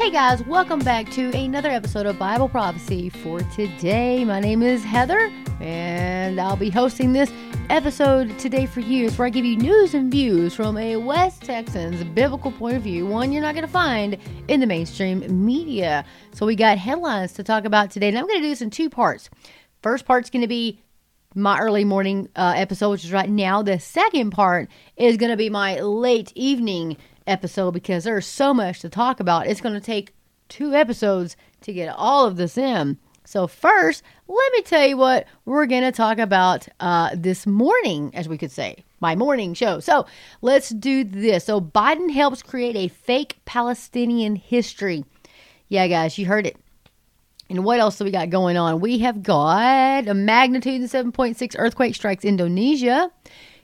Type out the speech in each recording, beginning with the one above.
Hey guys, welcome back to another episode of Bible Prophecy for today. My name is Heather, and I'll be hosting this episode today for you. It's where I give you news and views from a West Texan's biblical point of view, one you're not going to find in the mainstream media. So we got headlines to talk about today, and I'm going to do this in two parts. First part's going to be my early morning uh, episode, which is right now. The second part is going to be my late evening episode because there's so much to talk about. It's going to take two episodes to get all of this in. So, first, let me tell you what we're going to talk about uh, this morning, as we could say, my morning show. So, let's do this. So, Biden helps create a fake Palestinian history. Yeah, guys, you heard it. And what else do we got going on? We have got a magnitude 7.6 earthquake strikes Indonesia.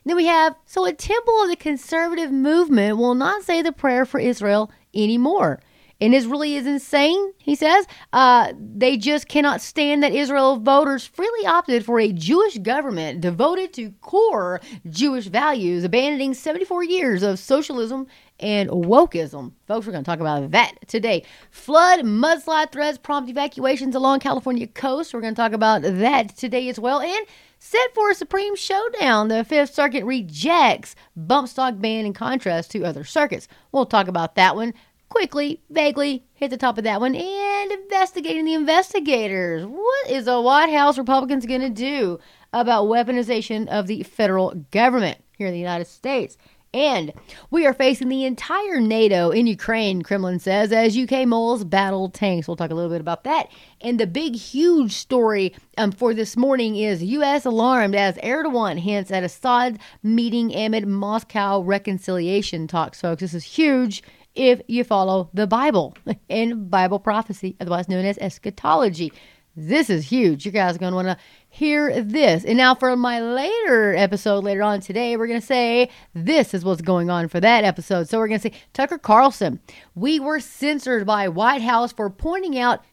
Then we have so a temple of the conservative movement will not say the prayer for Israel anymore. And this really is insane, he says. Uh, they just cannot stand that Israel voters freely opted for a Jewish government devoted to core Jewish values, abandoning 74 years of socialism and wokeism. Folks, we're going to talk about that today. Flood, mudslide threats prompt evacuations along California coast. We're going to talk about that today as well. And set for a supreme showdown. The Fifth Circuit rejects bump stock ban in contrast to other circuits. We'll talk about that one quickly, vaguely, hit the top of that one, and investigating the investigators. What is the White House Republicans going to do about weaponization of the federal government here in the United States? And we are facing the entire NATO in Ukraine, Kremlin says, as UK moles battle tanks. We'll talk a little bit about that. And the big, huge story um, for this morning is U.S. alarmed as Erdogan hints at Assad meeting amid Moscow reconciliation talks, folks. This is huge if you follow the Bible and Bible prophecy, otherwise known as eschatology. This is huge. You guys are going to want to hear this. And now for my later episode later on today, we're going to say this is what's going on for that episode. So we're going to say Tucker Carlson. We were censored by White House for pointing out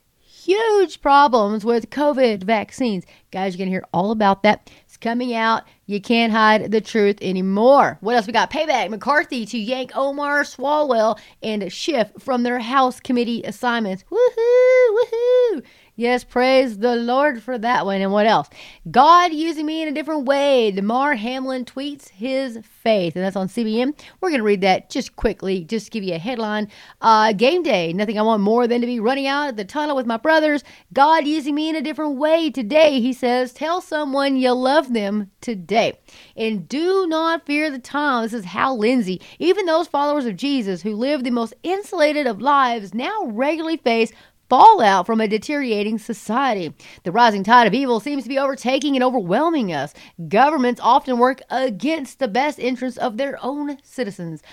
huge problems with COVID vaccines. Guys, you're going to hear all about that. It's coming out. You can't hide the truth anymore. What else we got? Payback. McCarthy to yank Omar Swalwell and Schiff from their House committee assignments. Woohoo! Woohoo! Yes, praise the Lord for that one. And what else? God using me in a different way. Damar Hamlin tweets his faith. And that's on CBN. We're going to read that just quickly, just give you a headline. Uh, game day. Nothing I want more than to be running out of the tunnel with my brothers. God using me in a different way today. He says, Tell someone you love them today. And do not fear the time. This is Hal Lindsey. Even those followers of Jesus who live the most insulated of lives now regularly face fallout from a deteriorating society. The rising tide of evil seems to be overtaking and overwhelming us. Governments often work against the best interests of their own citizens.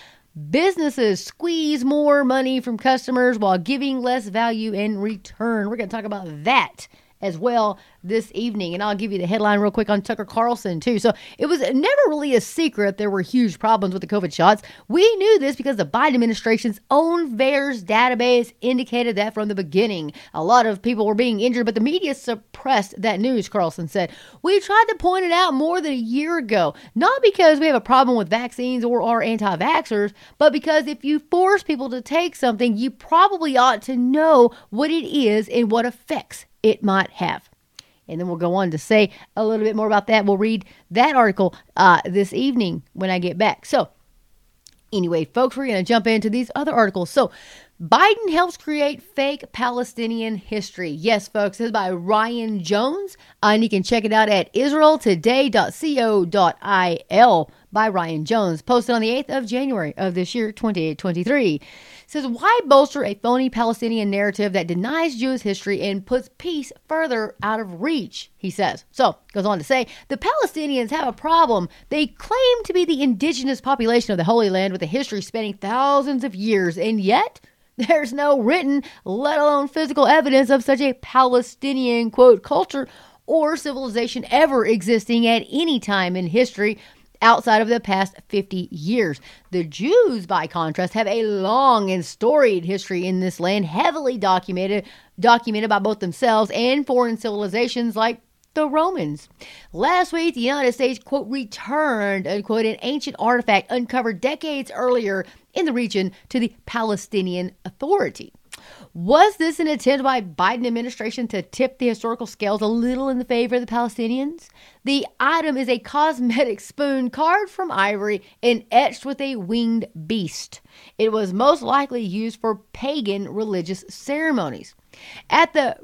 Businesses squeeze more money from customers while giving less value in return. We're going to talk about that as well this evening. And I'll give you the headline real quick on Tucker Carlson, too. So it was never really a secret there were huge problems with the COVID shots. We knew this because the Biden administration's own VAERS database indicated that from the beginning. A lot of people were being injured, but the media suppressed that news, Carlson said. We tried to point it out more than a year ago, not because we have a problem with vaccines or are anti vaxxers, but because if you force people to take something, you probably ought to know what it is and what effects it might have. And then we'll go on to say a little bit more about that. We'll read that article uh, this evening when I get back. So, anyway, folks, we're going to jump into these other articles. So, Biden helps create fake Palestinian history. Yes, folks, this is by Ryan Jones, uh, and you can check it out at israeltoday.co.il by Ryan Jones, posted on the 8th of January of this year, 2023 says, Why bolster a phony Palestinian narrative that denies Jewish history and puts peace further out of reach? He says. So, goes on to say, the Palestinians have a problem. They claim to be the indigenous population of the Holy Land with a history spanning thousands of years, and yet there's no written, let alone physical evidence of such a Palestinian, quote, culture or civilization ever existing at any time in history outside of the past 50 years. The Jews, by contrast, have a long and storied history in this land, heavily documented, documented by both themselves and foreign civilizations like the Romans. Last week, the United States, quote, returned, unquote, an ancient artifact uncovered decades earlier in the region to the Palestinian Authority. Was this an attempt by Biden administration to tip the historical scales a little in the favor of the Palestinians? The item is a cosmetic spoon carved from ivory and etched with a winged beast. It was most likely used for pagan religious ceremonies. At the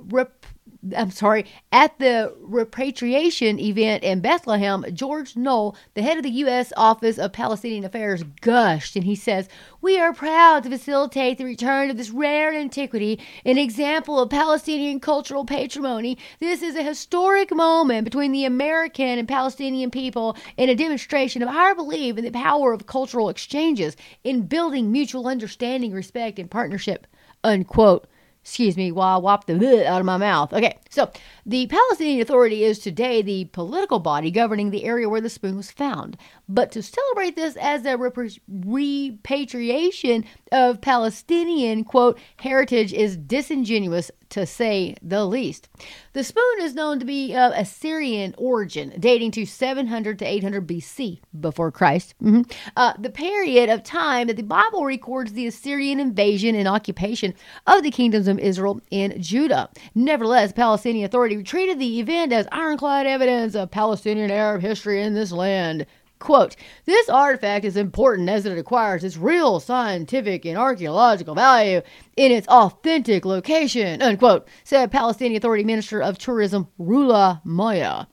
I'm sorry, at the repatriation event in Bethlehem, George Noll, the head of the U.S. Office of Palestinian Affairs, gushed and he says, We are proud to facilitate the return of this rare antiquity, an example of Palestinian cultural patrimony. This is a historic moment between the American and Palestinian people and a demonstration of our belief in the power of cultural exchanges in building mutual understanding, respect, and partnership. Unquote excuse me, while I wop the out of my mouth. Okay, so the Palestinian Authority is today the political body governing the area where the spoon was found. But to celebrate this as a repatriation of Palestinian, quote, heritage is disingenuous to say the least. The spoon is known to be of Assyrian origin, dating to 700 to 800 BC before Christ. Mm-hmm. Uh, the period of time that the Bible records the Assyrian invasion and occupation of the kingdoms of Israel and Judah. Nevertheless, Palestinian Authority treated the event as ironclad evidence of Palestinian Arab history in this land. Quote, this artifact is important as it acquires its real scientific and archaeological value in its authentic location, unquote, said Palestinian Authority Minister of Tourism Rula Maayah.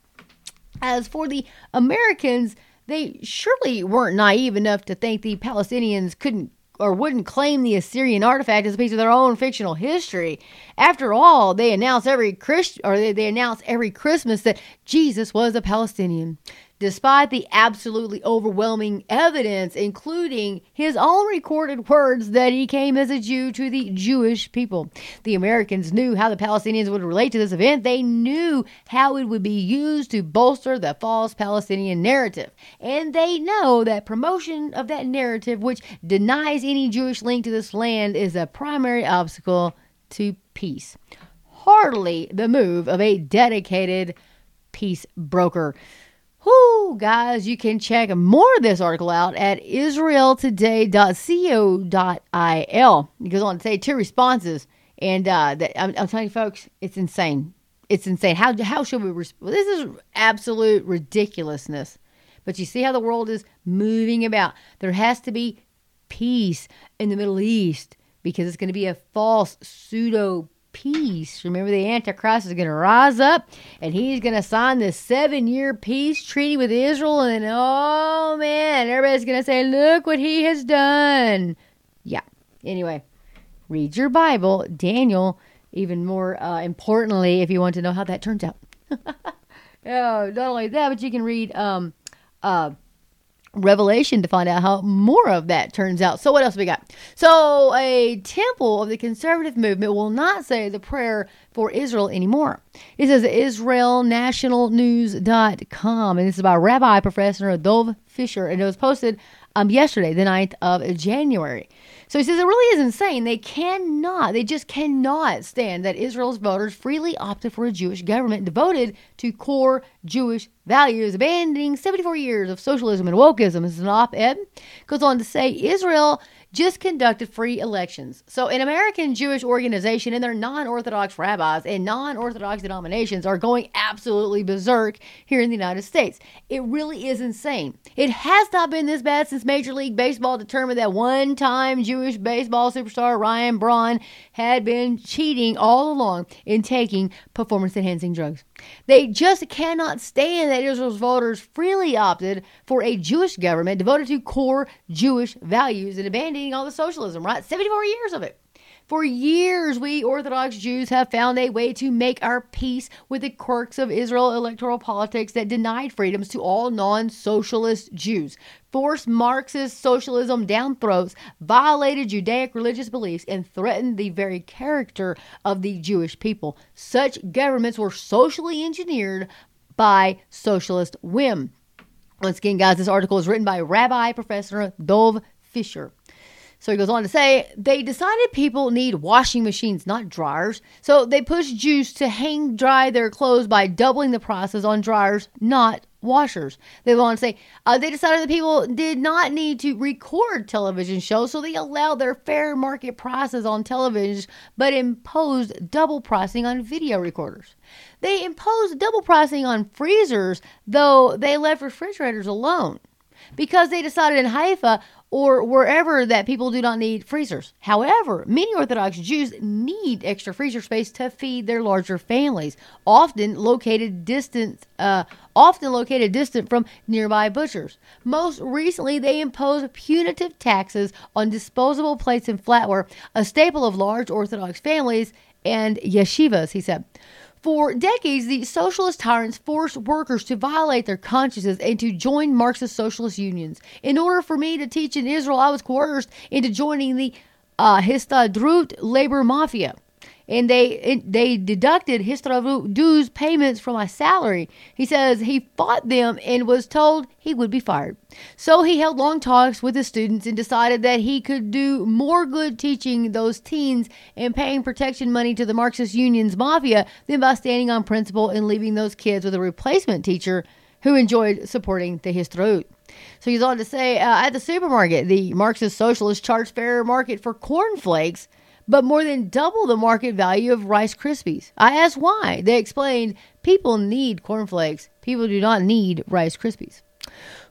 As for the Americans, they surely weren't naive enough to think the Palestinians couldn't or wouldn't claim the Assyrian artifact as a piece of their own fictional history. After all, they announce every Christ or they, they announce every Christmas that Jesus was a Palestinian despite the absolutely overwhelming evidence, including his own recorded words that he came as a Jew to the Jewish people. The Americans knew how the Palestinians would relate to this event. They knew how it would be used to bolster the false Palestinian narrative. And they know that promotion of that narrative, which denies any Jewish link to this land, is a primary obstacle to peace. Hardly the move of a dedicated peace broker. Whoo, guys, you can check more of this article out at israeltoday.co.il. It goes on to say two responses, and uh, that, I'm, I'm, telling you, folks, it's insane. It's insane. How how should we? respond? this is absolute ridiculousness. But you see how the world is moving about. There has to be peace in the Middle East because it's going to be a false pseudo peace. Remember, the Antichrist is going to rise up and he's going to sign this seven year peace treaty with Israel. And oh man, everybody's going to say, look what he has done. Yeah. Anyway, read your Bible. Daniel, even more uh, importantly, if you want to know how that turns out. oh, not only that, but you can read um, uh, Revelation to find out how more of that turns out. So, what else we got? So, a temple of the conservative movement will not say the prayer for Israel anymore. It says IsraelNationalNews.com, and this is by Rabbi Professor Dov Fischer, and it was posted um, yesterday, the 9th of January. So he says it really is insane. They cannot, they just cannot stand that Israel's voters freely opted for a Jewish government devoted to core Jewish values, abandoning 74 years of socialism and wokeism. This is an op ed. Goes on to say Israel just conducted free elections. So, an American Jewish organization and their non Orthodox rabbis and non Orthodox denominations are going absolutely berserk here in the United States. It really is insane. It has not been this bad since Major League Baseball determined that one time Jewish baseball superstar Ryan Braun had been cheating all along in taking performance enhancing drugs. They just cannot stand that Israel's voters freely opted for a Jewish government devoted to core Jewish values and abandoning all the socialism, right? 74 years of it. For years, we Orthodox Jews have found a way to make our peace with the quirks of Israel electoral politics that denied freedoms to all non socialist Jews, forced Marxist socialism down throats, violated Judaic religious beliefs, and threatened the very character of the Jewish people. Such governments were socially engineered by socialist whim. Once again, guys, this article is written by Rabbi Professor Dov Fischer. So he goes on to say they decided people need washing machines, not dryers. So they pushed Jews to hang dry their clothes by doubling the process on dryers, not washers. They go on to say uh, they decided that people did not need to record television shows, so they allowed their fair market prices on television, but imposed double pricing on video recorders. They imposed double pricing on freezers, though they left refrigerators alone because they decided in Haifa or wherever that people do not need freezers. However, many Orthodox Jews need extra freezer space to feed their larger families, often located distant, uh, often located distant from nearby butchers. Most recently, they imposed punitive taxes on disposable plates and flatware, a staple of large Orthodox families and yeshivas. He said. For decades, the socialist tyrants forced workers to violate their consciences and to join Marxist socialist unions. In order for me to teach in Israel, I was coerced into joining the uh, Histadrut labor mafia and they they deducted Histadrut dues payments from my salary. He says he fought them and was told he would be fired. So he held long talks with his students and decided that he could do more good teaching those teens and paying protection money to the Marxist Union's mafia than by standing on principle and leaving those kids with a replacement teacher who enjoyed supporting the Histadrut. So he's on to say uh, at the supermarket, the Marxist socialist charge fair market for cornflakes but more than double the market value of Rice Krispies. I asked why. They explained people need cornflakes, people do not need Rice Krispies.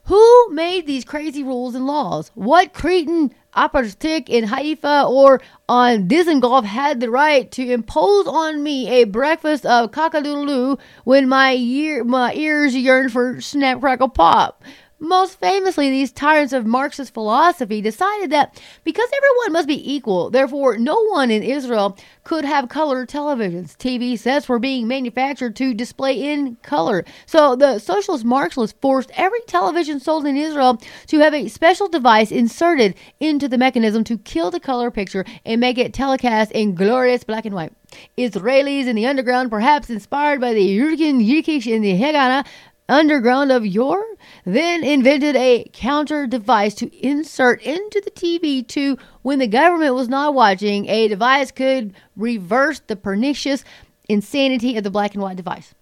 Who made these crazy rules and laws? What cretin Apatik in Haifa or on Dizengoff had the right to impose on me a breakfast of cockadoodle when my, ear, my ears yearn for snap crackle pop? Most famously, these tyrants of Marxist philosophy decided that because everyone must be equal, therefore no one in Israel could have color televisions. TV sets were being manufactured to display in color. So the socialist Marxists forced every television sold in Israel to have a special device inserted into the mechanism to kill the color picture and make it telecast in glorious black and white. Israelis in the underground, perhaps inspired by the Jurgen Yikish in the Hagana, underground of yore, then invented a counter device to insert into the TV to when the government was not watching. A device could reverse the pernicious insanity of the black and white device.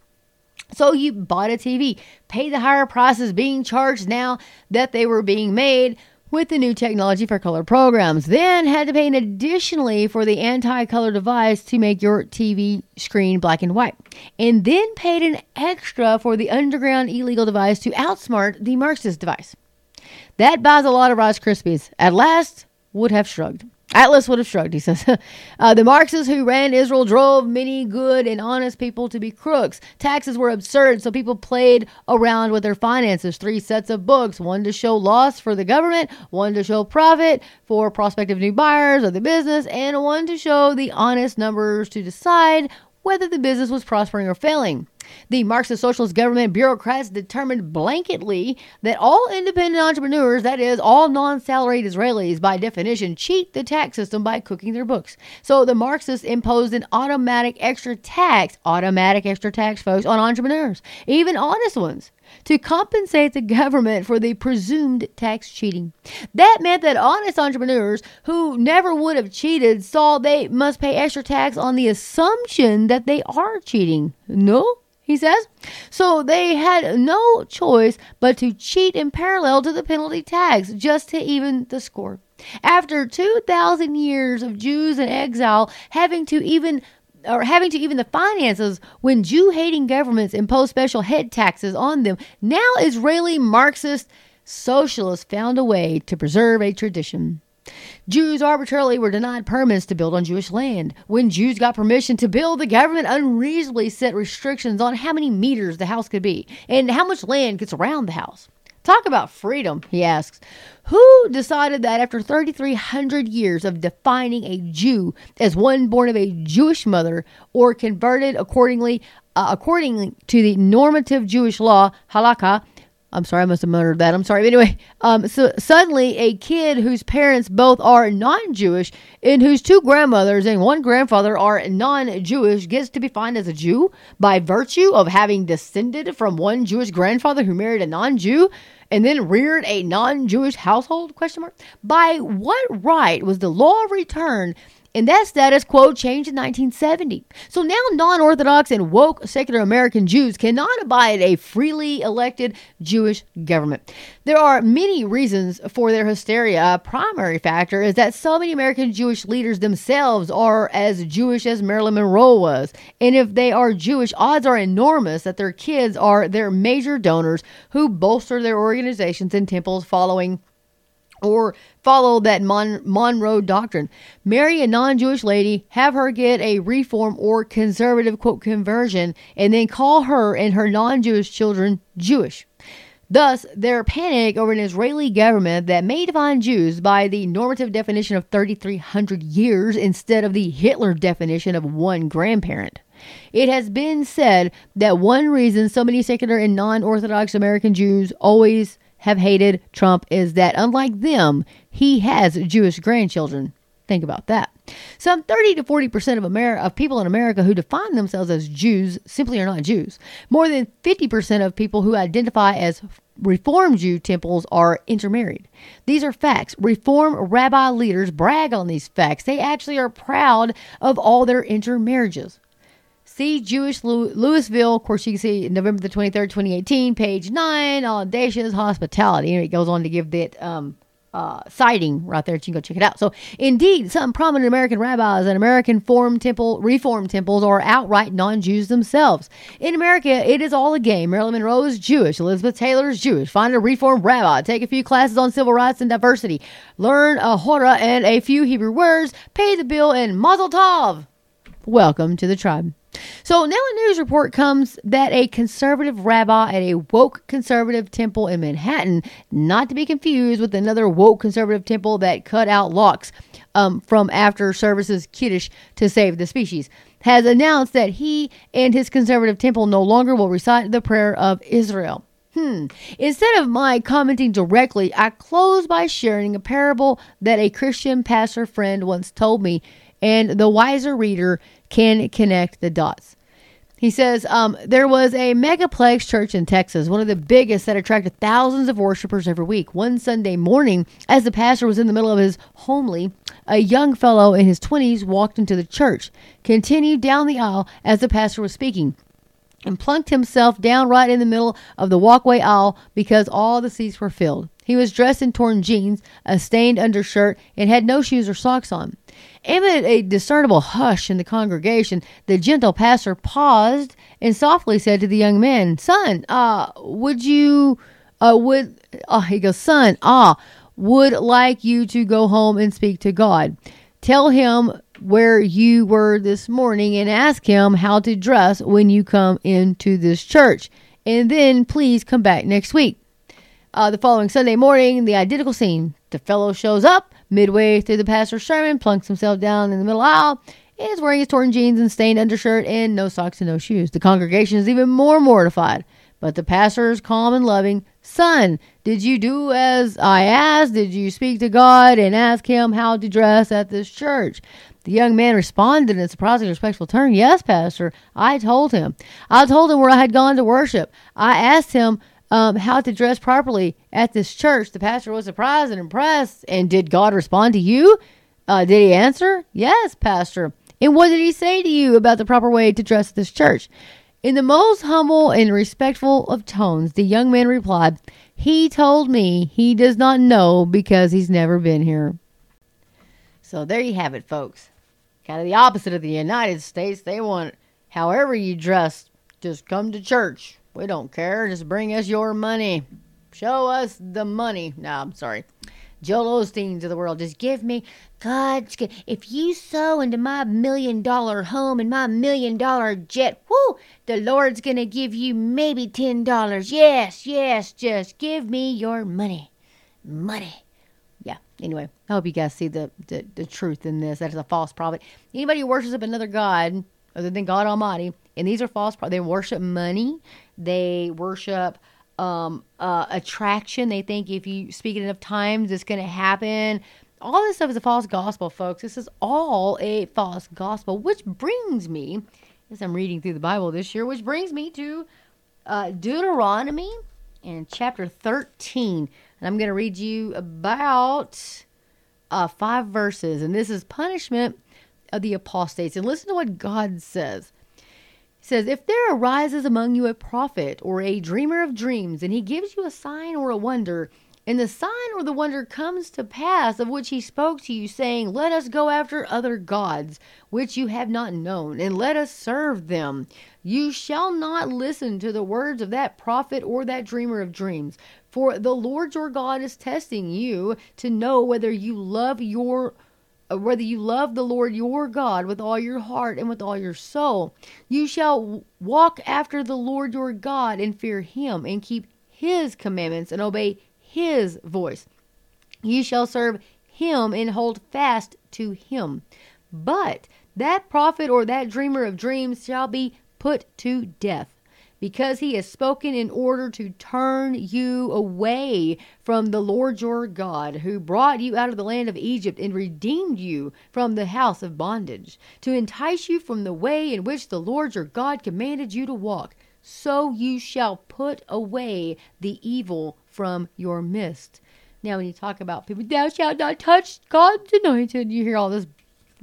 So you bought a TV, paid the higher prices being charged now that they were being made with the new technology for color programs. Then had to pay an additionally for the anti-color device to make your TV screen black and white. And then paid an extra for the underground illegal device to outsmart the Marxist device. That buys a lot of Rice Krispies. Atlas, would have shrugged. Atlas would have shrugged, he says. uh, the Marxists who ran Israel drove many good and honest people to be crooks. Taxes were absurd, so people played around with their finances. Three sets of books one to show loss for the government, one to show profit for prospective new buyers of the business, and one to show the honest numbers to decide whether the business was prospering or failing. The Marxist Socialist government bureaucrats determined blanketly that all independent entrepreneurs, that is, all non salaried Israelis, by definition, cheat the tax system by cooking their books. So the Marxists imposed an automatic extra tax, automatic extra tax, folks, on entrepreneurs, even honest ones to compensate the government for the presumed tax cheating. That meant that honest entrepreneurs who never would have cheated saw they must pay extra tax on the assumption that they are cheating. No? He says. So they had no choice but to cheat in parallel to the penalty tax just to even the score. After 2,000 years of Jews in exile having to even or having to even the finances when Jew hating governments impose special head taxes on them. Now, Israeli Marxist socialists found a way to preserve a tradition. Jews arbitrarily were denied permits to build on Jewish land. When Jews got permission to build, the government unreasonably set restrictions on how many meters the house could be and how much land could surround the house. Talk about freedom, he asks. Who decided that after 3,300 years of defining a Jew as one born of a Jewish mother or converted accordingly, uh, according to the normative Jewish law, halakha, I'm sorry, I must have muttered that. I'm sorry. Anyway, um, so suddenly a kid whose parents both are non Jewish and whose two grandmothers and one grandfather are non Jewish gets to be defined as a Jew by virtue of having descended from one Jewish grandfather who married a non Jew and then reared a non-Jewish household? Question mark. By what right was the law of return and that status quo changed in 1970. So now non Orthodox and woke secular American Jews cannot abide a freely elected Jewish government. There are many reasons for their hysteria. A primary factor is that so many American Jewish leaders themselves are as Jewish as Marilyn Monroe was. And if they are Jewish, odds are enormous that their kids are their major donors who bolster their organizations and temples following or follow that Mon- Monroe doctrine. Marry a non Jewish lady, have her get a reform or conservative quote conversion, and then call her and her non Jewish children Jewish. Thus, their panic over an Israeli government that may define Jews by the normative definition of 3,300 years instead of the Hitler definition of one grandparent. It has been said that one reason so many secular and non Orthodox American Jews always have hated Trump is that, unlike them, he has Jewish grandchildren. Think about that. Some 30 to 40 percent of, Ameri- of people in America who define themselves as Jews simply are not Jews. More than 50 percent of people who identify as Reform Jew temples are intermarried. These are facts. Reform rabbi leaders brag on these facts. They actually are proud of all their intermarriages. See Jewish Louisville. Of course, you can see November the 23rd, 2018, page 9, Audacious Hospitality. And it goes on to give that um, uh, citing right there. You can go check it out. So, indeed, some prominent American rabbis and American form temple, reform temples are outright non Jews themselves. In America, it is all a game. Marilyn Monroe is Jewish. Elizabeth Taylor is Jewish. Find a reform rabbi. Take a few classes on civil rights and diversity. Learn a Hora and a few Hebrew words. Pay the bill and Mazel Tov. Welcome to the tribe. So now a news report comes that a conservative rabbi at a woke conservative temple in Manhattan, not to be confused with another woke conservative temple that cut out lox um, from after services kiddush to save the species, has announced that he and his conservative temple no longer will recite the prayer of Israel. Hmm. Instead of my commenting directly, I close by sharing a parable that a Christian pastor friend once told me, and the wiser reader can connect the dots. He says um, there was a megaplex church in Texas, one of the biggest that attracted thousands of worshipers every week. One Sunday morning, as the pastor was in the middle of his homily, a young fellow in his 20s walked into the church, continued down the aisle as the pastor was speaking, and plunked himself down right in the middle of the walkway aisle because all the seats were filled. He was dressed in torn jeans, a stained undershirt, and had no shoes or socks on. Amid a discernible hush in the congregation, the gentle pastor paused and softly said to the young man, Son, uh, would you, uh, would, uh, he goes, Son, ah, would like you to go home and speak to God. Tell him where you were this morning and ask him how to dress when you come into this church. And then please come back next week. Uh, the following Sunday morning, the identical scene. The fellow shows up midway through the pastor's sermon, plunks himself down in the middle aisle, and is wearing his torn jeans and stained undershirt and no socks and no shoes. The congregation is even more mortified. But the pastor is calm and loving. Son, did you do as I asked? Did you speak to God and ask him how to dress at this church? The young man responded in a surprisingly respectful tone. Yes, Pastor, I told him. I told him where I had gone to worship. I asked him um, how to dress properly at this church. The pastor was surprised and impressed. And did God respond to you? Uh, did he answer? Yes, Pastor. And what did he say to you about the proper way to dress at this church? In the most humble and respectful of tones, the young man replied, He told me he does not know because he's never been here. So there you have it, folks. Kind of the opposite of the United States. They want however you dress, just come to church. We don't care. Just bring us your money. Show us the money. No, I'm sorry. Joel Osteens of the world. Just give me, God's God, if you sow into my million dollar home and my million dollar jet, whoo, the Lord's going to give you maybe $10. Yes, yes, just give me your money. Money. Yeah, anyway, I hope you guys see the, the, the truth in this. That is a false prophet. Anybody who worships another God other than God Almighty, and these are false, they worship money they worship um, uh, attraction. They think if you speak it enough times, it's going to happen. All this stuff is a false gospel, folks. This is all a false gospel, which brings me, as I'm reading through the Bible this year, which brings me to uh, Deuteronomy in chapter 13. And I'm going to read you about uh, five verses. And this is punishment of the apostates. And listen to what God says. He says, If there arises among you a prophet or a dreamer of dreams, and he gives you a sign or a wonder, and the sign or the wonder comes to pass of which he spoke to you, saying, Let us go after other gods, which you have not known, and let us serve them. You shall not listen to the words of that prophet or that dreamer of dreams, for the Lord your God is testing you to know whether you love your Uh, whether you love the Lord your God with all your heart and with all your soul. You shall walk after the Lord your God and fear him and keep his commandments and obey his voice. You shall serve him and hold fast to him. But that prophet or that dreamer of dreams shall be put to death because he has spoken in order to turn you away from the Lord your God, who brought you out of the land of Egypt and redeemed you from the house of bondage, to entice you from the way in which the Lord your God commanded you to walk. So you shall put away the evil from your midst. Now, when you talk about people, thou shalt not touch God's anointed, you hear all this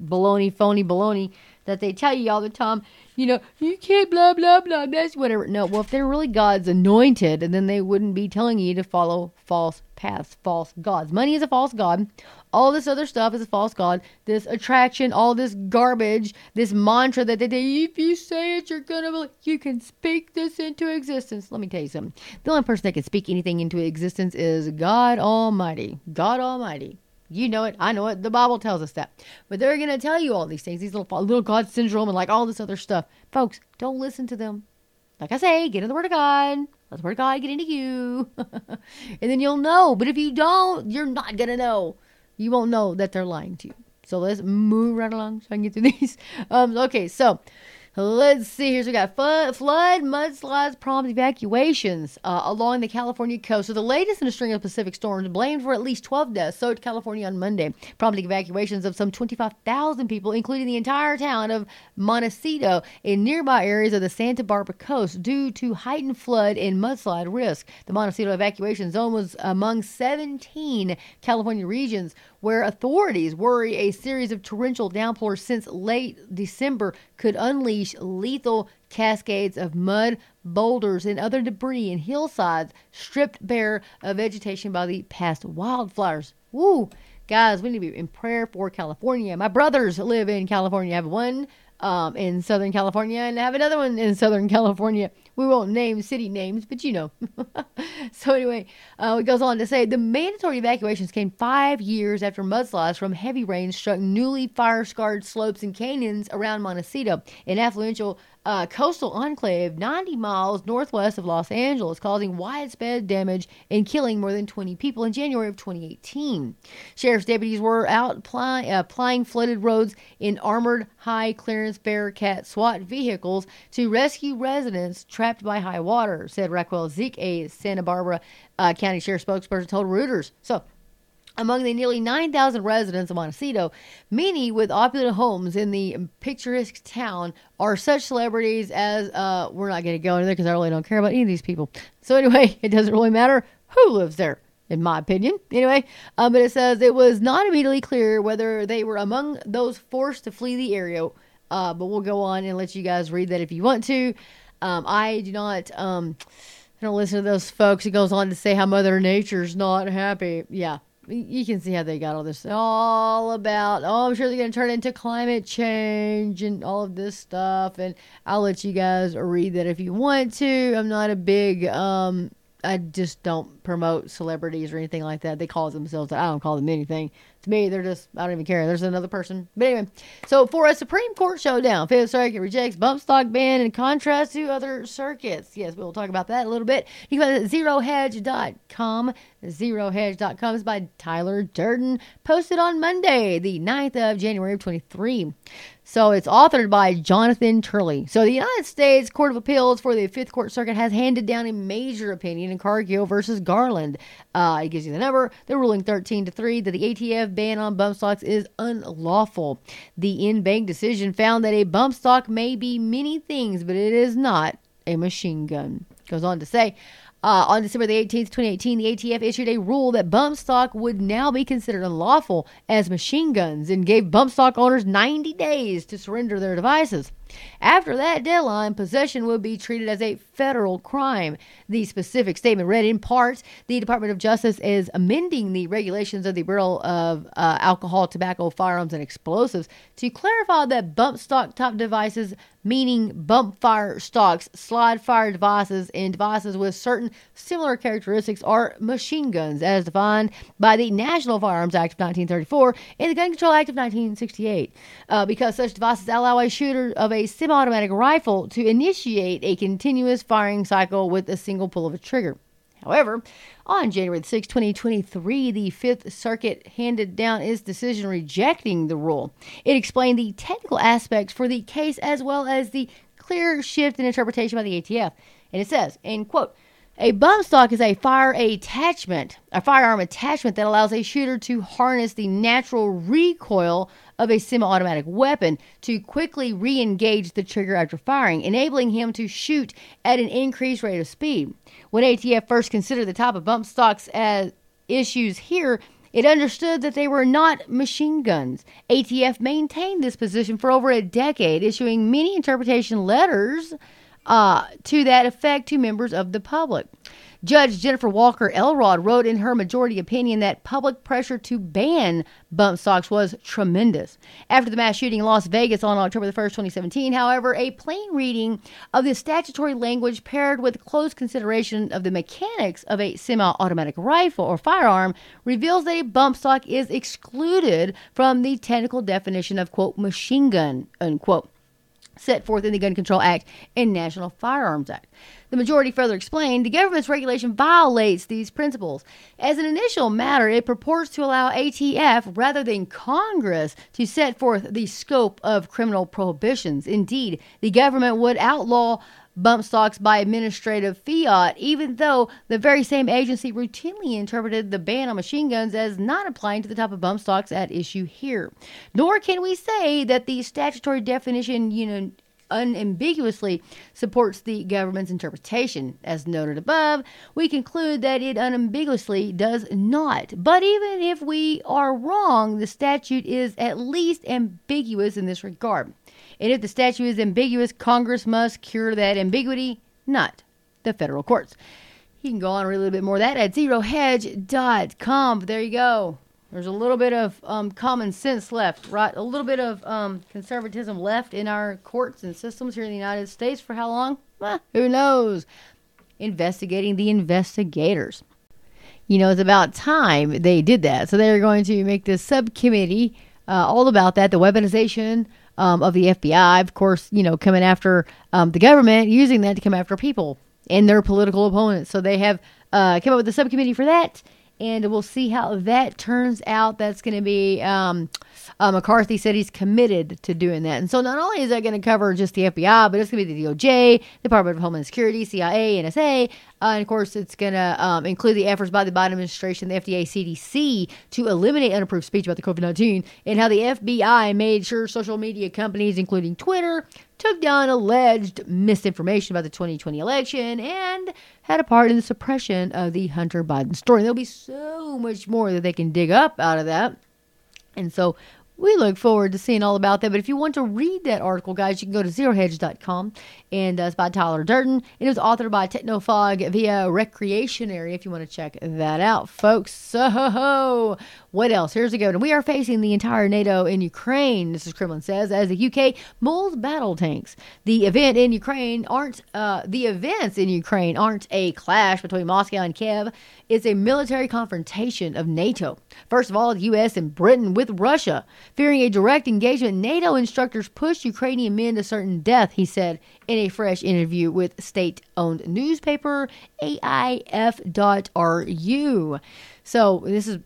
baloney, phony baloney that they tell you all the time. You know, you can't blah blah blah. That's whatever. No, well, if they're really God's anointed, then they wouldn't be telling you to follow false paths, false gods. Money is a false god. All this other stuff is a false god. This attraction, all this garbage, this mantra that they say, if you say it, you're gonna believe. You can speak this into existence. Let me tell you something. The only person that can speak anything into existence is God Almighty. God Almighty. You know it. I know it. The Bible tells us that. But they're going to tell you all these things, these little, little God syndrome and like all this other stuff. Folks, don't listen to them. Like I say, get in the Word of God. Let the Word of God get into you. and then you'll know. But if you don't, you're not going to know. You won't know that they're lying to you. So let's move right along so I can get through these. Um, okay, so Let's see here. So we got flood, flood mudslides, prompt evacuations uh, along the California coast. So the latest in a string of Pacific storms blamed for at least 12 deaths soaked California on Monday, prompting evacuations of some 25,000 people, including the entire town of Montecito in nearby areas of the Santa Barbara coast due to heightened flood and mudslide risk. The Montecito evacuation zone was among 17 California regions where authorities worry a series of torrential downpours since late December could unleash lethal cascades of mud, boulders, and other debris in hillsides stripped bare of vegetation by the past wildfires. Woo! Guys, we need to be in prayer for California. My brothers live in California. I have one um, in Southern California, and I have another one in Southern California. We won't name city names, but you know. so anyway, uh, it goes on to say the mandatory evacuations came five years after mudslides from heavy rain struck newly fire-scarred slopes and canyons around Montecito, an affluential uh, coastal enclave 90 miles northwest of Los Angeles, causing widespread damage and killing more than 20 people in January of 2018. Sheriff's deputies were out ply, uh, plying flooded roads in armored high clearance Bearcat SWAT vehicles to rescue residents trapped by high water, said Raquel Zick, a Santa Barbara uh, County Sheriff spokesperson, told Reuters. So, among the nearly 9,000 residents of Montecito, many with opulent homes in the picturesque town are such celebrities as, uh, we're not going to go into there because I really don't care about any of these people. So, anyway, it doesn't really matter who lives there, in my opinion. Anyway, um, but it says it was not immediately clear whether they were among those forced to flee the area. Uh, but we'll go on and let you guys read that if you want to. Um, I do not. Um, I don't listen to those folks. It goes on to say how Mother Nature's not happy. Yeah, you can see how they got all this all about oh i'm sure they're going to turn into climate change and all of this stuff and i'll let you guys read that if you want to. I'm not a big um i just don't promote celebrities or anything like that. They call themselves i don't call them anything to me they're just i don't even care. There's another person. But anyway so for a supreme court showdown fifth circuit rejects bump stock ban in contrast to other circuits. Yes we'll talk about that a little bit. You can visit zerohedge.com zerohedge.com is by tyler durden posted on monday the 9th of january of 23 so it's authored by Jonathan Turley. So the United States Court of Appeals for the Fifth Court Circuit has handed down a major opinion in Cargill versus Garland. Uh, it gives you the number. The ruling 13 to 3 that the ATF ban on bump stocks is unlawful. The en banc decision found that a bump stock may be many things, but it is not a machine gun. Goes on to say, Uh, on December the 18th, 2018, the ATF issued a rule that bump stock would now be considered unlawful as machine guns and gave bump stock owners 90 days to surrender their devices. After that deadline, possession would be treated as a federal crime. The specific statement read in part the Department of Justice is amending the regulations of the Bureau of uh, Alcohol, Tobacco, Firearms, and Explosives to clarify that bump stock type devices meaning bump fire stocks, slide fire devices, and devices with certain similar characteristics are machine guns, as defined by the National Firearms Act of 1934 and the Gun Control Act of 1968. Uh, because such devices allow a shooter of a semi automatic rifle to initiate a continuous firing cycle with a single pull of a trigger. However, on January 6, 2023, the Fifth Circuit handed down its decision rejecting the rule. It explained the technical aspects for the case as well as the clear shift in interpretation by the ATF. And it says, in quote, a bump stock is a fire attachment, a firearm attachment that allows a shooter to harness the natural recoil of a semi automatic weapon to quickly re engage the trigger after firing, enabling him to shoot at an increased rate of speed. When ATF first considered the type of bump stocks as issues here, it understood that they were not machine guns. ATF maintained this position for over a decade, issuing many interpretation letters uh, to that effect to members of the public. Judge Jennifer Walker Elrod wrote in her majority opinion that public pressure to ban bump stocks was tremendous. After the mass shooting in Las Vegas on October the 1st, 2017, however, a plain reading of the statutory language paired with close consideration of the mechanics of a semi automatic rifle or firearm reveals that a bump stock is excluded from the technical definition of, quote, machine gun, unquote set forth in the Gun Control Act and National Firearms Act. The majority further explained the government's regulation violates these principles. As an initial matter, it purports to allow ATF rather than Congress to set forth the scope of criminal prohibitions. Indeed, the government would outlaw bump stocks by administrative fiat, even though the very same agency routinely interpreted the ban on machine guns as not applying to the type of bump stocks at issue here. Nor can we say that the statutory definition, you know, unambiguously supports the government's interpretation. As noted above, we conclude that it unambiguously does not. But even if we are wrong, the statute is at least ambiguous in this regard. And if the statute is ambiguous, Congress must cure that ambiguity, not the federal courts. You can go on and read a little bit more of that at zerohedge.com. There you go. There's a little bit of um, common sense left, right? A little bit of um, conservatism left in our courts and systems here in the United States. For how long? Who knows? Investigating the investigators. You know, it's about time they did that. So they're going to make this subcommittee uh, all about that the weaponization um, of the FBI, of course, you know, coming after um, the government, using that to come after people and their political opponents. So they have uh, come up with a subcommittee for that, and we'll see how that turns out. That's going to be um, uh, McCarthy said he's committed to doing that. And so not only is that going to cover just the FBI, but it's going to be the DOJ, Department of Homeland Security, CIA, NSA. Uh, and of course, it's going to um, include the efforts by the Biden administration, the FDA, CDC to eliminate unapproved speech about the COVID 19 and how the FBI made sure social media companies, including Twitter, took down alleged misinformation about the 2020 election and had a part in the suppression of the Hunter Biden story. There'll be so much more that they can dig up out of that. And so we look forward to seeing all about that. But if you want to read that article, guys, you can go to zerohedge.com. And uh, it's by Tyler Durden. It was authored by Technofog via Reactionary, if you want to check that out, folks. So, what else? Here's a good one. We are facing the entire NATO in Ukraine, Mrs. Kremlin says, as the UK mulls battle tanks. The event in Ukraine aren't, uh, the events in Ukraine aren't a clash between Moscow and Kiev. It's a military confrontation of NATO. First of all, the U.S. and Britain with Russia. Fearing a direct engagement, NATO instructors pushed Ukrainian men to certain death, he said in a fresh interview with state owned newspaper AIF.ru. So this is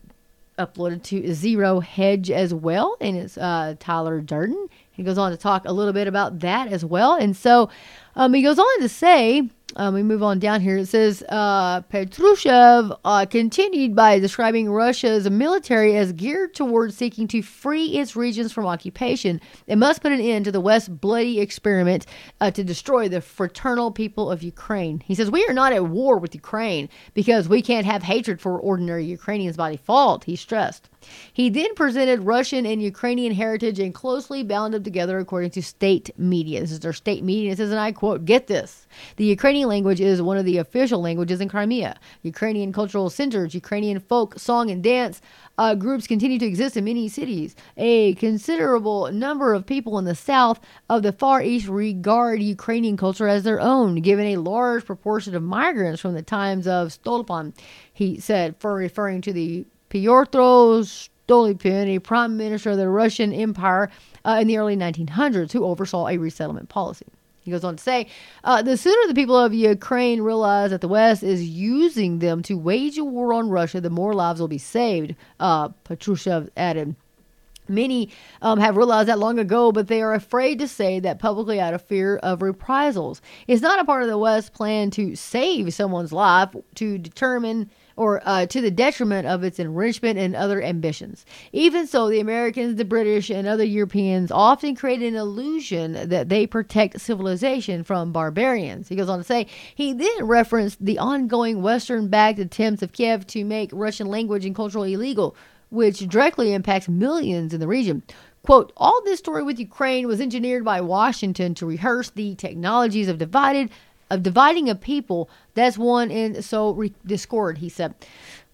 uploaded to Zero Hedge as well, and it's uh, Tyler Durden. He goes on to talk a little bit about that as well. And so um, he goes on to say um, we move on down here. It says uh, Patrushev uh, continued by describing Russia's military as geared towards seeking to free its regions from occupation. It must put an end to the West's bloody experiment uh, to destroy the fraternal people of Ukraine. He says, We are not at war with Ukraine because we can't have hatred for ordinary Ukrainians by default, he stressed. He then presented Russian and Ukrainian heritage and closely bound them together according to state media. This is their state media. It says, and I quote, Get this. The Ukrainian language is one of the official languages in Crimea. Ukrainian cultural centers, Ukrainian folk, song, and dance uh, groups continue to exist in many cities. A considerable number of people in the south of the Far East regard Ukrainian culture as their own, given a large proportion of migrants from the times of Stolypin, he said, for referring to the Pyotr Stolypin, a prime minister of the Russian Empire uh, in the early 1900s, who oversaw a resettlement policy. He goes on to say, uh, the sooner the people of Ukraine realize that the West is using them to wage a war on Russia, the more lives will be saved, uh, Patrushev added. Many um, have realized that long ago, but they are afraid to say that publicly out of fear of reprisals. It's not a part of the West's plan to save someone's life, to determine or uh, to the detriment of its enrichment and other ambitions. Even so, the Americans, the British, and other Europeans often create an illusion that they protect civilization from barbarians. He goes on to say, he then referenced the ongoing Western backed attempts of Kiev to make Russian language and culture illegal, which directly impacts millions in the region. Quote, all this story with Ukraine was engineered by Washington to rehearse the technologies of divided of dividing a people that's one in so re- discord he said.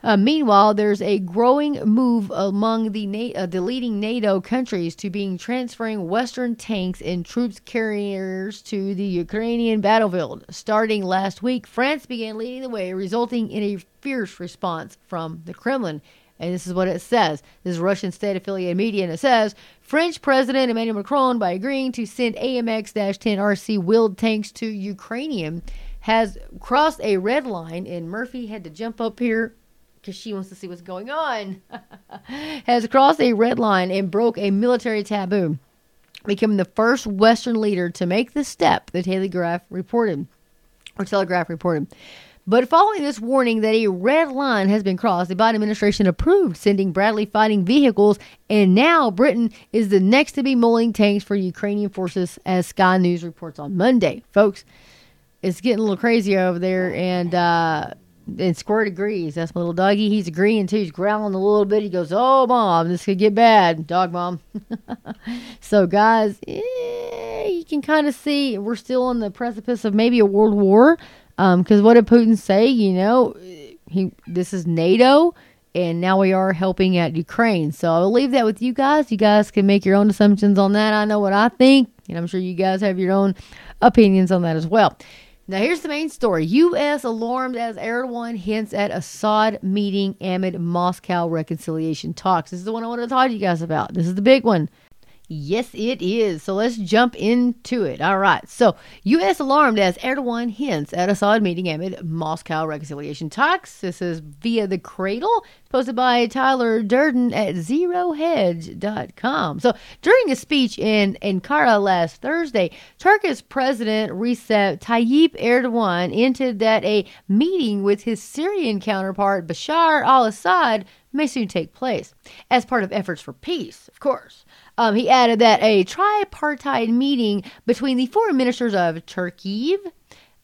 Uh, meanwhile there's a growing move among the Na- uh, the leading nato countries to being transferring western tanks and troops carriers to the ukrainian battlefield. Starting last week france began leading the way resulting in a fierce response from the kremlin and this is what it says. This is Russian state affiliated media, and it says French President Emmanuel Macron, by agreeing to send AMX 10 RC wheeled tanks to Ukrainian, has crossed a red line. And Murphy had to jump up here because she wants to see what's going on. has crossed a red line and broke a military taboo, becoming the first Western leader to make the step, the Telegraph reported. Or Telegraph reported. But following this warning that a red line has been crossed, the Biden administration approved sending Bradley fighting vehicles, and now Britain is the next to be mulling tanks for Ukrainian forces, as Sky News reports on Monday. Folks, it's getting a little crazy over there, and uh, and Squirt agrees. That's my little doggy. He's agreeing too. He's growling a little bit. He goes, "Oh, mom, this could get bad, dog mom." so, guys, eh, you can kind of see we're still on the precipice of maybe a world war. Because um, what did Putin say? You know, he this is NATO, and now we are helping at Ukraine. So I'll leave that with you guys. You guys can make your own assumptions on that. I know what I think, and I'm sure you guys have your own opinions on that as well. Now, here's the main story. U.S. alarmed as Erdogan hints at Assad meeting amid Moscow reconciliation talks. This is the one I want to talk to you guys about. This is the big one. Yes, it is. So let's jump into it. All right. So, U.S. alarmed as Erdogan hints at Assad meeting amid Moscow reconciliation talks. This is via the Cradle, posted by Tyler Durden at zerohedge.com. So, during a speech in Ankara last Thursday, Turkish President Recep Tayyip Erdogan hinted that a meeting with his Syrian counterpart Bashar al Assad may soon take place as part of efforts for peace, of course. Um, he added that a tripartite meeting between the foreign ministers of Turkey,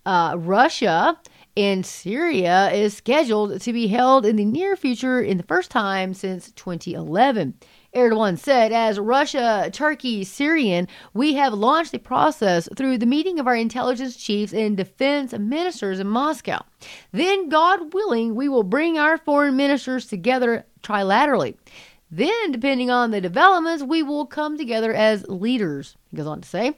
uh, Russia, and Syria is scheduled to be held in the near future in the first time since 2011. Erdogan said, as Russia, Turkey, Syrian, we have launched the process through the meeting of our intelligence chiefs and defense ministers in Moscow. Then, God willing, we will bring our foreign ministers together trilaterally. Then, depending on the developments, we will come together as leaders, he goes on to say.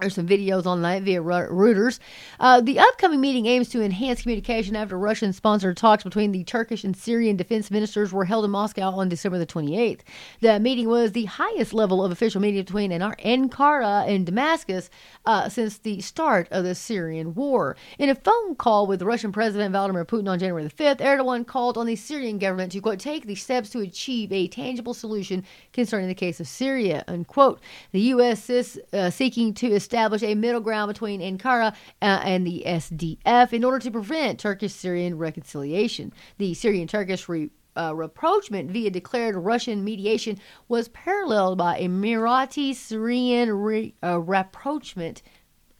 There's some videos online via Reuters. Uh, the upcoming meeting aims to enhance communication after Russian sponsored talks between the Turkish and Syrian defense ministers were held in Moscow on December the 28th. The meeting was the highest level of official meeting between Ankara and Damascus uh, since the start of the Syrian war. In a phone call with Russian President Vladimir Putin on January the 5th, Erdogan called on the Syrian government to, quote, take the steps to achieve a tangible solution concerning the case of Syria, unquote. The U.S. is uh, seeking to a middle ground between Ankara uh, and the SDF in order to prevent Turkish Syrian reconciliation. The Syrian Turkish re- uh, rapprochement via declared Russian mediation was paralleled by a Emirati Syrian re- uh, rapprochement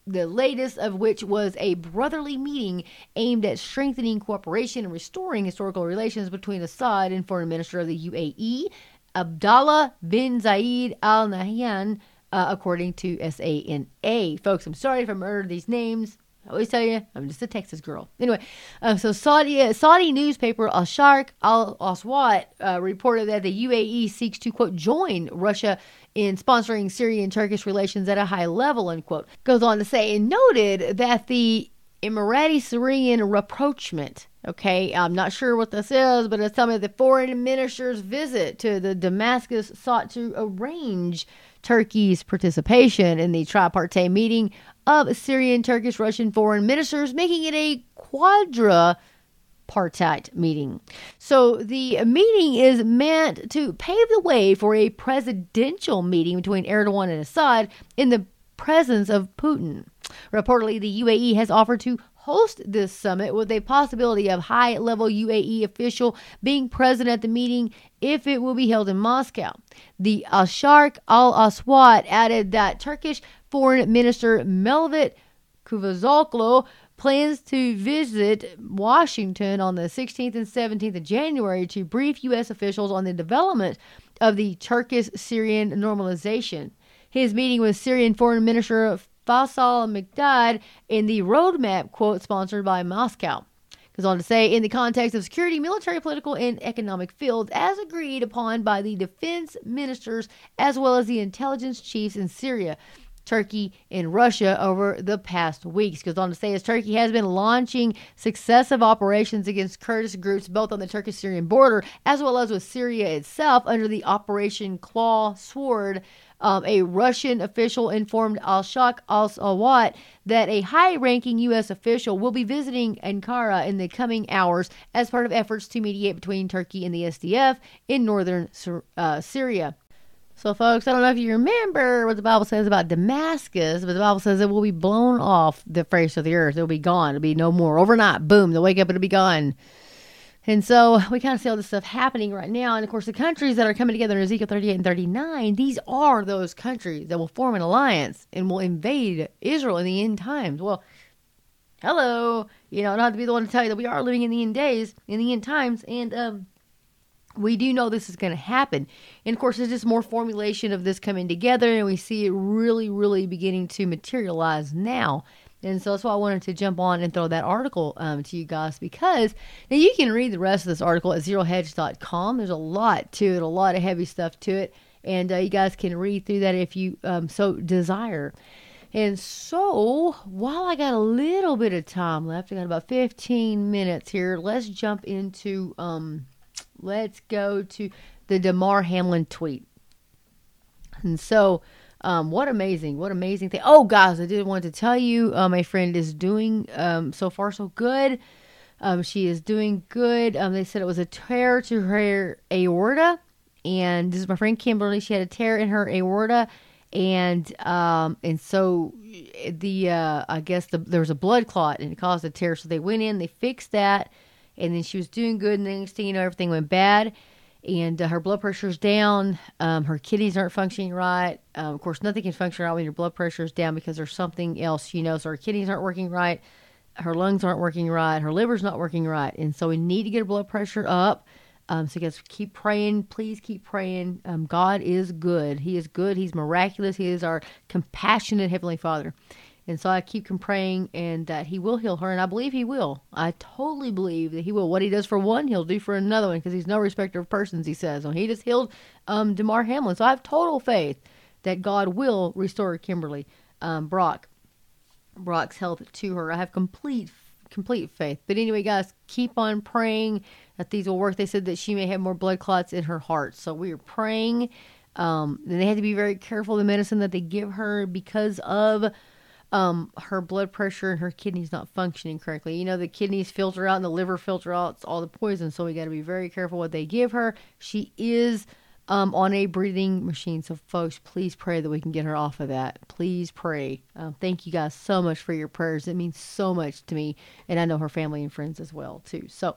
the latest of which was a brotherly meeting aimed at strengthening cooperation and restoring historical relations between Assad and Foreign Minister of the UAE, Abdallah bin Zayed Al Nahyan, uh, according to SANA. Folks, I'm sorry if I murdered these names. I always tell you, I'm just a Texas girl. Anyway, uh, so Saudi Saudi newspaper Al Sharq Al Aswat uh, reported that the UAE seeks to quote join Russia in sponsoring Syrian Turkish relations at a high level. Unquote goes on to say and noted that the Emirati Syrian rapprochement. Okay, I'm not sure what this is, but it's telling me the foreign minister's visit to the Damascus sought to arrange Turkey's participation in the tripartite meeting of Syrian, Turkish, Russian foreign ministers, making it a quadripartite meeting. So the meeting is meant to pave the way for a presidential meeting between Erdogan and Assad in the presence of Putin. Reportedly, the UAE has offered to host this summit with a possibility of high level UAE official being present at the meeting if it will be held in Moscow. The Al Sharq Al Aswat added that Turkish Foreign Minister Mevlut Cavusoglu plans to visit Washington on the 16th and 17th of January to brief U.S. officials on the development of the Turkish Syrian normalization. His meeting with Syrian Foreign Minister Faisal Mikdad in the roadmap quote sponsored by Moscow. Goes on to say, in the context of security, military, political, and economic fields, as agreed upon by the defense ministers as well as the intelligence chiefs in Syria. Turkey and Russia over the past weeks. Goes on to say, as Turkey has been launching successive operations against Kurdish groups both on the Turkish Syrian border as well as with Syria itself under the Operation Claw Sword um, a Russian official informed Al Shaq Al Sawat that a high ranking U.S. official will be visiting Ankara in the coming hours as part of efforts to mediate between Turkey and the SDF in northern uh, Syria. So, folks, I don't know if you remember what the Bible says about Damascus, but the Bible says it will be blown off the face of the earth. It'll be gone. It'll be no more. Overnight, boom, they'll wake up, it'll be gone. And so we kind of see all this stuff happening right now. And of course, the countries that are coming together in Ezekiel 38 and 39, these are those countries that will form an alliance and will invade Israel in the end times. Well, hello. You know, not to be the one to tell you that we are living in the end days, in the end times. And um, we do know this is going to happen. And of course, it's just more formulation of this coming together. And we see it really, really beginning to materialize now. And so that's why I wanted to jump on and throw that article um, to you guys because now you can read the rest of this article at zerohedge.com. There's a lot to it, a lot of heavy stuff to it. And uh, you guys can read through that if you um, so desire. And so, while I got a little bit of time left, I got about 15 minutes here. Let's jump into, um, let's go to the Damar Hamlin tweet. And so, um, what amazing, what amazing thing. Oh, guys, I did want to tell you, uh, my friend is doing um, so far so good. Um, she is doing good. Um, they said it was a tear to her aorta, and this is my friend Kimberly. She had a tear in her aorta, and um, and so the uh, I guess the, there was a blood clot and it caused a tear. So they went in, they fixed that, and then she was doing good. And then next thing you know, everything went bad and uh, her blood pressure is down. Um, her kidneys aren't functioning right. Um, of course, nothing can function right when your blood pressure is down because there's something else, you know. So her kidneys aren't working right, her lungs aren't working right, her liver's not working right, and so we need to get her blood pressure up. Um, so guys, keep praying. Please keep praying. Um, God is good. He is good. He's miraculous. He is our compassionate heavenly Father. And so I keep praying and that he will heal her. And I believe he will. I totally believe that he will. What he does for one, he'll do for another one because he's no respecter of persons, he says. And he just healed um, Damar Hamlin. So I have total faith that God will restore Kimberly um, Brock, Brock's health to her. I have complete complete faith. But anyway, guys, keep on praying that these will work. They said that she may have more blood clots in her heart. So we are praying. Um, they have to be very careful the medicine that they give her because of um, her blood pressure and her kidneys not functioning correctly. You know, the kidneys filter out and the liver filter out all the poison, so we got to be very careful what they give her. She is um, on a breathing machine. So, folks, please pray that we can get her off of that. Please pray. Um, thank you guys so much for your prayers. It means so much to me, and I know her family and friends as well too. So.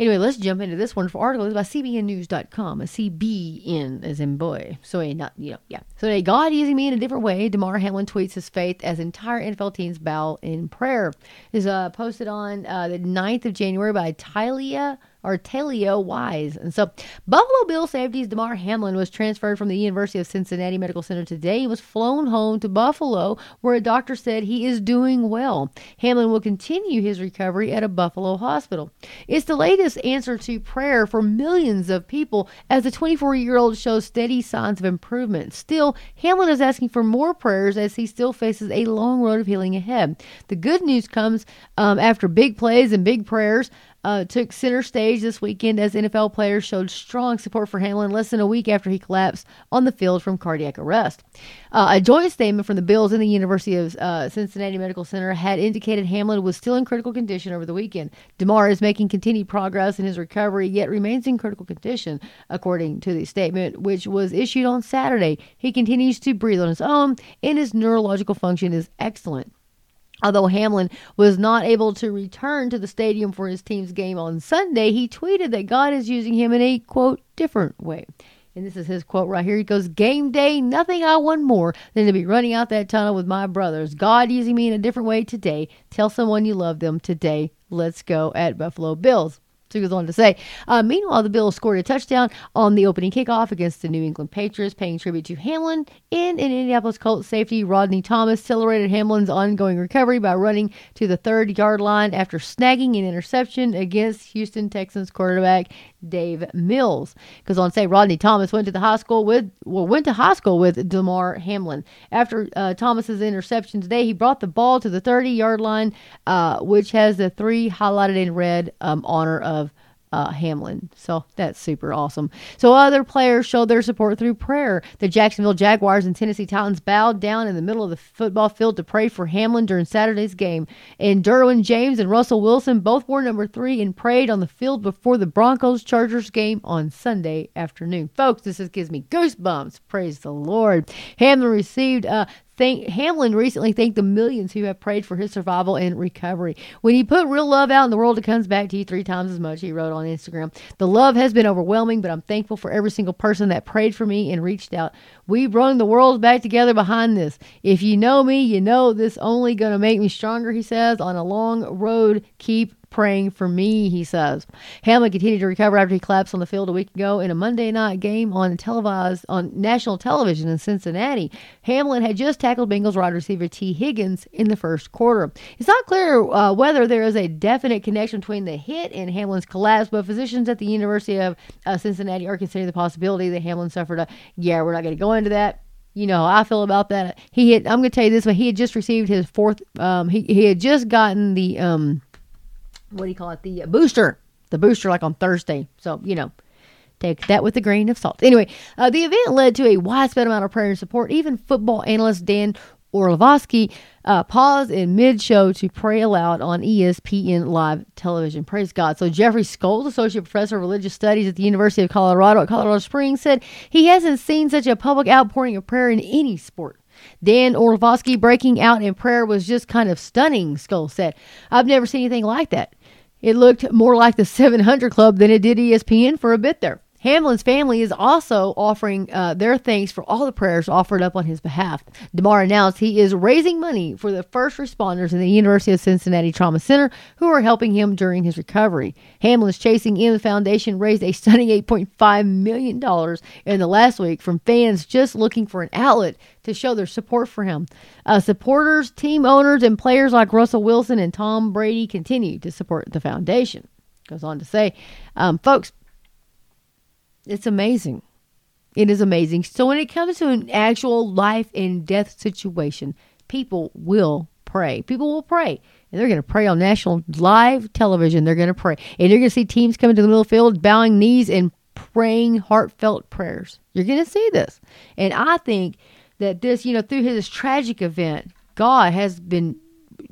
Anyway, let's jump into this wonderful article. It's by CBNNews.com. A CBN as in boy. So, a not, you know, yeah. So, a God using me in a different way. Damar Hamlin tweets his faith as entire NFL teams bow in prayer. Is uh, posted on uh, the 9th of January by Talia Artelio Wise. And so, Buffalo Bill safeties Damar Hamlin was transferred from the University of Cincinnati Medical Center today. He was flown home to Buffalo, where a doctor said he is doing well. Hamlin will continue his recovery at a Buffalo hospital. It's the latest answer to prayer for millions of people as the 24 year old shows steady signs of improvement. Still, Hamlin is asking for more prayers as he still faces a long road of healing ahead. The good news comes um, after big plays and big prayers uh, took center stage this weekend as NFL players showed strong support for Hamlin less than a week after he collapsed on the field from cardiac arrest. Uh, a joint statement from the Bills and the University of uh, Cincinnati Medical Center had indicated Hamlin was still in critical condition over the weekend. Damar is making continued progress in his recovery, yet remains in critical condition, according to the statement, which was issued on Saturday. He continues to breathe on his own, and his neurological function is excellent. Although Hamlin was not able to return to the stadium for his team's game on Sunday, he tweeted that God is using him in a quote different way. And this is his quote right here. He goes, Game day, nothing I want more than to be running out that tunnel with my brothers. God using me in a different way today. Tell someone you love them today. Let's go at Buffalo Bills. So he goes on to say, uh, meanwhile, the Bills scored a touchdown on the opening kickoff against the New England Patriots, paying tribute to Hamlin. And an Indianapolis Colts safety, Rodney Thomas, celebrated Hamlin's ongoing recovery by running to the third yard line after snagging an interception against Houston Texans quarterback Dave Mills. Goes on to say Rodney Thomas went to the high school with well went to high school with Damar Hamlin. After uh, Thomas's interception today, he brought the ball to the 30 yard line, uh, which has the three highlighted in red um, honor of uh, Hamlin. So that's super awesome. So other players showed their support through prayer. The Jacksonville Jaguars and Tennessee Titans bowed down in the middle of the football field to pray for Hamlin during Saturday's game. And Derwin James and Russell Wilson both wore number three and prayed on the field before the Broncos Chargers game on Sunday afternoon. Folks, this just gives me goosebumps. Praise the Lord. Hamlin received uh, thank, Hamlin recently thanked the millions who have prayed for his survival and recovery. When you put real love out in the world, it comes back to you three times as much, he wrote on Instagram. The love has been overwhelming, but I'm thankful for every single person that prayed for me and reached out. We brought the world back together behind this. If you know me, you know this only going to make me stronger, he says. On a long road, keep praying for me, he says. Hamlin continued to recover after he collapsed on the field a week ago in a Monday night game on televised on national television in Cincinnati. Hamlin had just tackled Bengals wide receiver Tee Higgins in the first quarter. It's not clear uh, whether there is a definite connection between the hit and Hamlin's collapse, but physicians at the University of uh, Cincinnati are considering the possibility that Hamlin suffered a. Yeah, we're not going to go into that you know I feel about that. He had. I'm going to tell you this, but he had just received his fourth. Um, he he had just gotten the um, what do you call it? The booster, the booster, like on Thursday. So you know, take that with a grain of salt. Anyway, uh, the event led to a widespread amount of prayer and support. Even football analyst Dan Orlovsky uh, paused in mid-show to pray aloud on ESPN live television. Praise God. So Jeffrey Scholes, associate professor of religious studies at the University of Colorado at Colorado Springs, said he hasn't seen such a public outpouring of prayer in any sport. Dan Orlovsky breaking out in prayer was just kind of stunning, Scholes said. I've never seen anything like that. It looked more like the 700 Club than it did ESPN for a bit there. Hamlin's family is also offering uh, their thanks for all the prayers offered up on his behalf. Damar announced he is raising money for the first responders in the University of Cincinnati Trauma Center who are helping him during his recovery. Hamlin's Chasing M Foundation raised a stunning $8.5 million in the last week from fans just looking for an outlet to show their support for him. Uh, supporters, team owners, and players like Russell Wilson and Tom Brady continue to support the foundation. Goes on to say, um, folks, it's amazing. It is amazing. So when it comes to an actual life and death situation, people will pray. People will pray. And they're going to pray on national live television. They're going to pray. And you're going to see teams coming to the middle field, bowing knees and praying heartfelt prayers. You're going to see this. And I think that this, you know, through his tragic event, God has been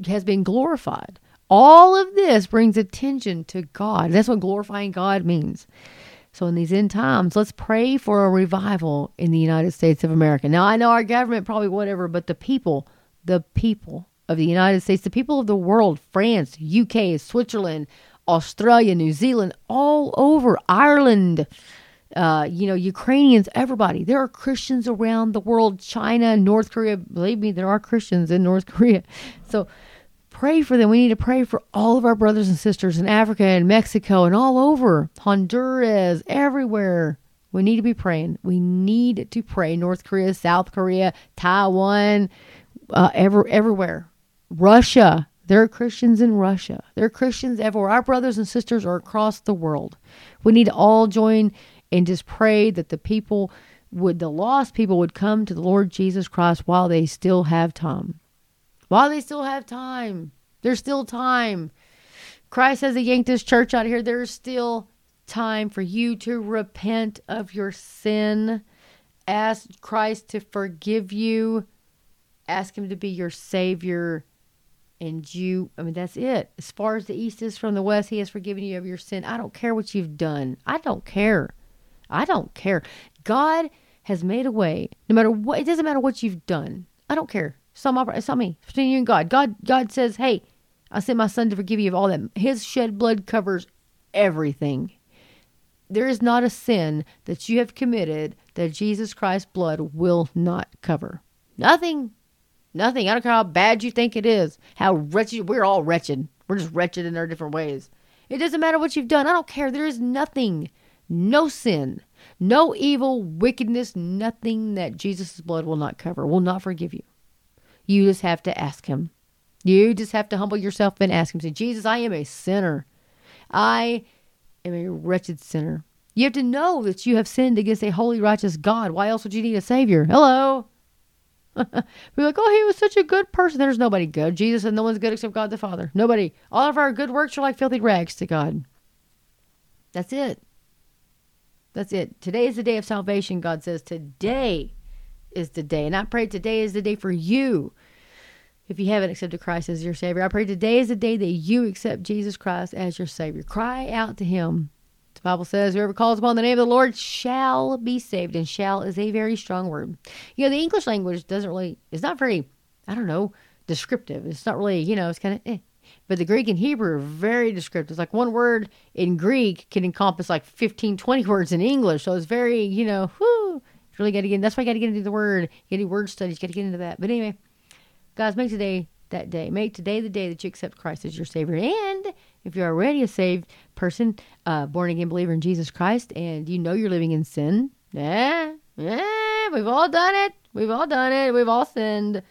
has been glorified. All of this brings attention to God. That's what glorifying God means. So, in these end times, let's pray for a revival in the United States of America. Now, I know our government probably whatever, but the people, the people of the United States, the people of the world, France, UK, Switzerland, Australia, New Zealand, all over, Ireland, uh, you know, Ukrainians, everybody. There are Christians around the world, China, North Korea. Believe me, there are Christians in North Korea. So, pray for them. We need to pray for all of our brothers and sisters in Africa and Mexico and all over Honduras, everywhere. We need to be praying. We need to pray. North Korea, South Korea, Taiwan, uh, ever, everywhere. Russia. There are Christians in Russia. There are Christians everywhere. Our brothers and sisters are across the world. We need to all join and just pray that the people would, the lost people would come to the Lord Jesus Christ while they still have time. While they still have time, there's still time. Christ hasn't yanked his church out here. There's still time for you to repent of your sin. Ask Christ to forgive you. Ask him to be your Savior. And you, I mean, that's it. As far as the East is from the West, He has forgiven you of your sin. I don't care what you've done. I don't care. I don't care. God has made a way, no matter what, it doesn't matter what you've done. I don't care. My, it's not me. It's between you and God. God. God says, hey, I sent my son to forgive you of all that. His shed blood covers everything. There is not a sin that you have committed that Jesus Christ's blood will not cover. Nothing. Nothing. I don't care how bad you think it is, how wretched. We're all wretched. We're just wretched in our different ways. It doesn't matter what you've done. I don't care. There is nothing, no sin, no evil, wickedness, nothing that Jesus' blood will not cover, will not forgive you. You just have to ask him. You just have to humble yourself and ask him. Say, Jesus, I am a sinner. I am a wretched sinner. You have to know that you have sinned against a holy, righteous God. Why else would you need a Savior? Hello. We're like, oh, he was such a good person. There's nobody good. Jesus and no one's good except God the Father. Nobody. All of our good works are like filthy rags to God. That's it. That's it. Today is the day of salvation, God says. Today is the day. And I pray today is the day for you. If you haven't accepted Christ as your Savior, I pray today is the day that you accept Jesus Christ as your Savior. Cry out to Him. The Bible says, whoever calls upon the name of the Lord shall be saved. And shall is a very strong word. You know, the English language doesn't really, it's not very, I don't know, descriptive. It's not really, you know, it's kind of eh. But the Greek and Hebrew are very descriptive. It's like one word in Greek can encompass like 15, 20 words in English. So it's very, you know, whoo, really got to get. That's why I got to get into the word. Get into word studies. Got to get into that. But anyway, guys, make today that day. Make today the day that you accept Christ as your Savior. And if you're already a saved person, uh, born again believer in Jesus Christ, and you know you're living in sin, yeah, yeah, we've all done it. We've all done it. We've all sinned.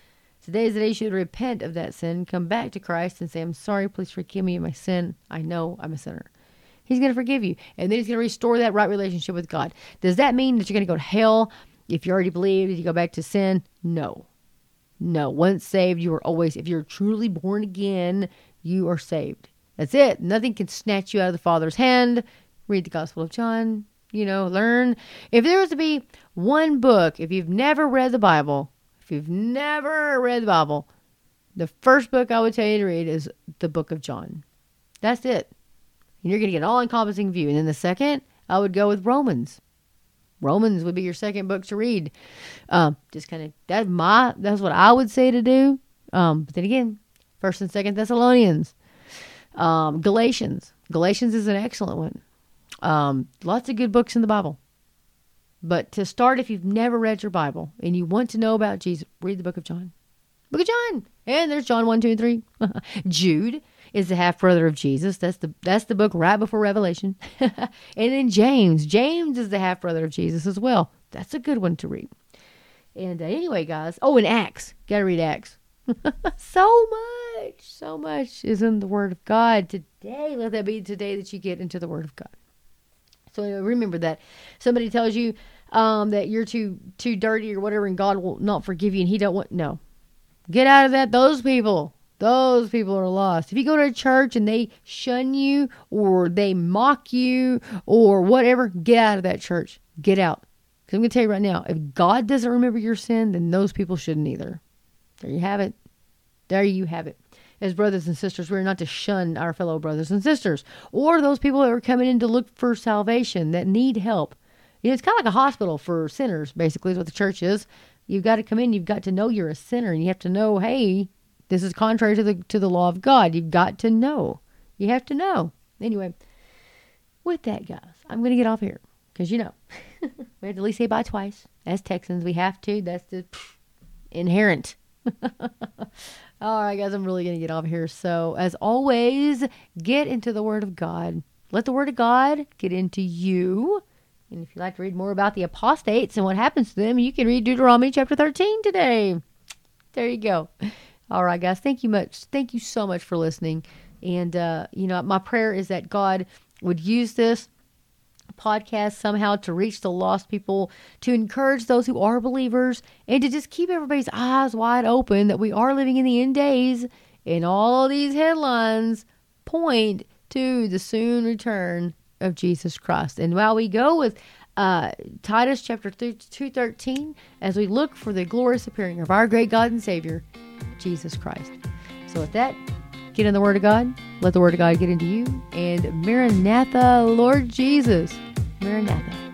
Today is the day you should repent of that sin, come back to Christ, and say, I'm sorry, please forgive me of my sin. I know I'm a sinner. He's going to forgive you. And then he's going to restore that right relationship with God. Does that mean that you're going to go to hell if you already believe, if you go back to sin? No. No. Once saved, you are always, if you're truly born again, you are saved. That's it. Nothing can snatch you out of the Father's hand. Read the Gospel of John, you know, learn. If there was to be one book, if you've never read the Bible, if you've never read the Bible, the first book I would tell you to read is the book of John. That's it. And you're going to get an all encompassing view. And then the second, I would go with Romans. Romans would be your second book to read. Um, just kind of that's my that's what I would say to do. Um, but then again, First and Second Thessalonians, um, Galatians. Galatians is an excellent one. Um, lots of good books in the Bible. But to start, if you've never read your Bible and you want to know about Jesus, read the Book of John. Book of John, and there's John one, two, and three. Jude is the half brother of Jesus. That's the that's the book right before Revelation. and then James. James is the half brother of Jesus as well. That's a good one to read. And uh, anyway, guys. Oh, and Acts. Got to read Acts. so much, so much is in the Word of God today. Let that be today that you get into the Word of God. So remember that somebody tells you um, that you're too too dirty or whatever, and God will not forgive you, and He don't want no. Get out of that. Those people. Those people are lost. If you go to a church and they shun you or they mock you or whatever, get out of that church. Get out. Because I'm going to tell you right now if God doesn't remember your sin, then those people shouldn't either. There you have it. There you have it. as brothers and sisters, we're not to shun our fellow brothers and sisters or those people that are coming in to look for salvation that need help. You know, it's kind of like a hospital for sinners, basically, is what the church is. You've got to come in, you've got to know you're a sinner, and you have to know, hey, this is contrary to the to the law of God. You've got to know. You have to know. Anyway, with that, guys, I'm going to get off here because you know we have to at least say bye twice. As Texans, we have to. That's the inherent. All right, guys, I'm really going to get off here. So, as always, get into the Word of God. Let the Word of God get into you. And if you'd like to read more about the apostates and what happens to them, you can read Deuteronomy chapter 13 today. There you go. All right, guys. Thank you much. Thank you so much for listening. And, uh, you know, my prayer is that God would use this podcast somehow to reach the lost people, to encourage those who are believers, and to just keep everybody's eyes wide open that we are living in the end days. And all these headlines point to the soon return of Jesus Christ. And while we go with uh, Titus chapter 2.13, as we look for the glorious appearing of our great God and Savior, Jesus Christ. So with that, get in the Word of God. Let the Word of God get into you. And Maranatha, Lord Jesus. Maranatha.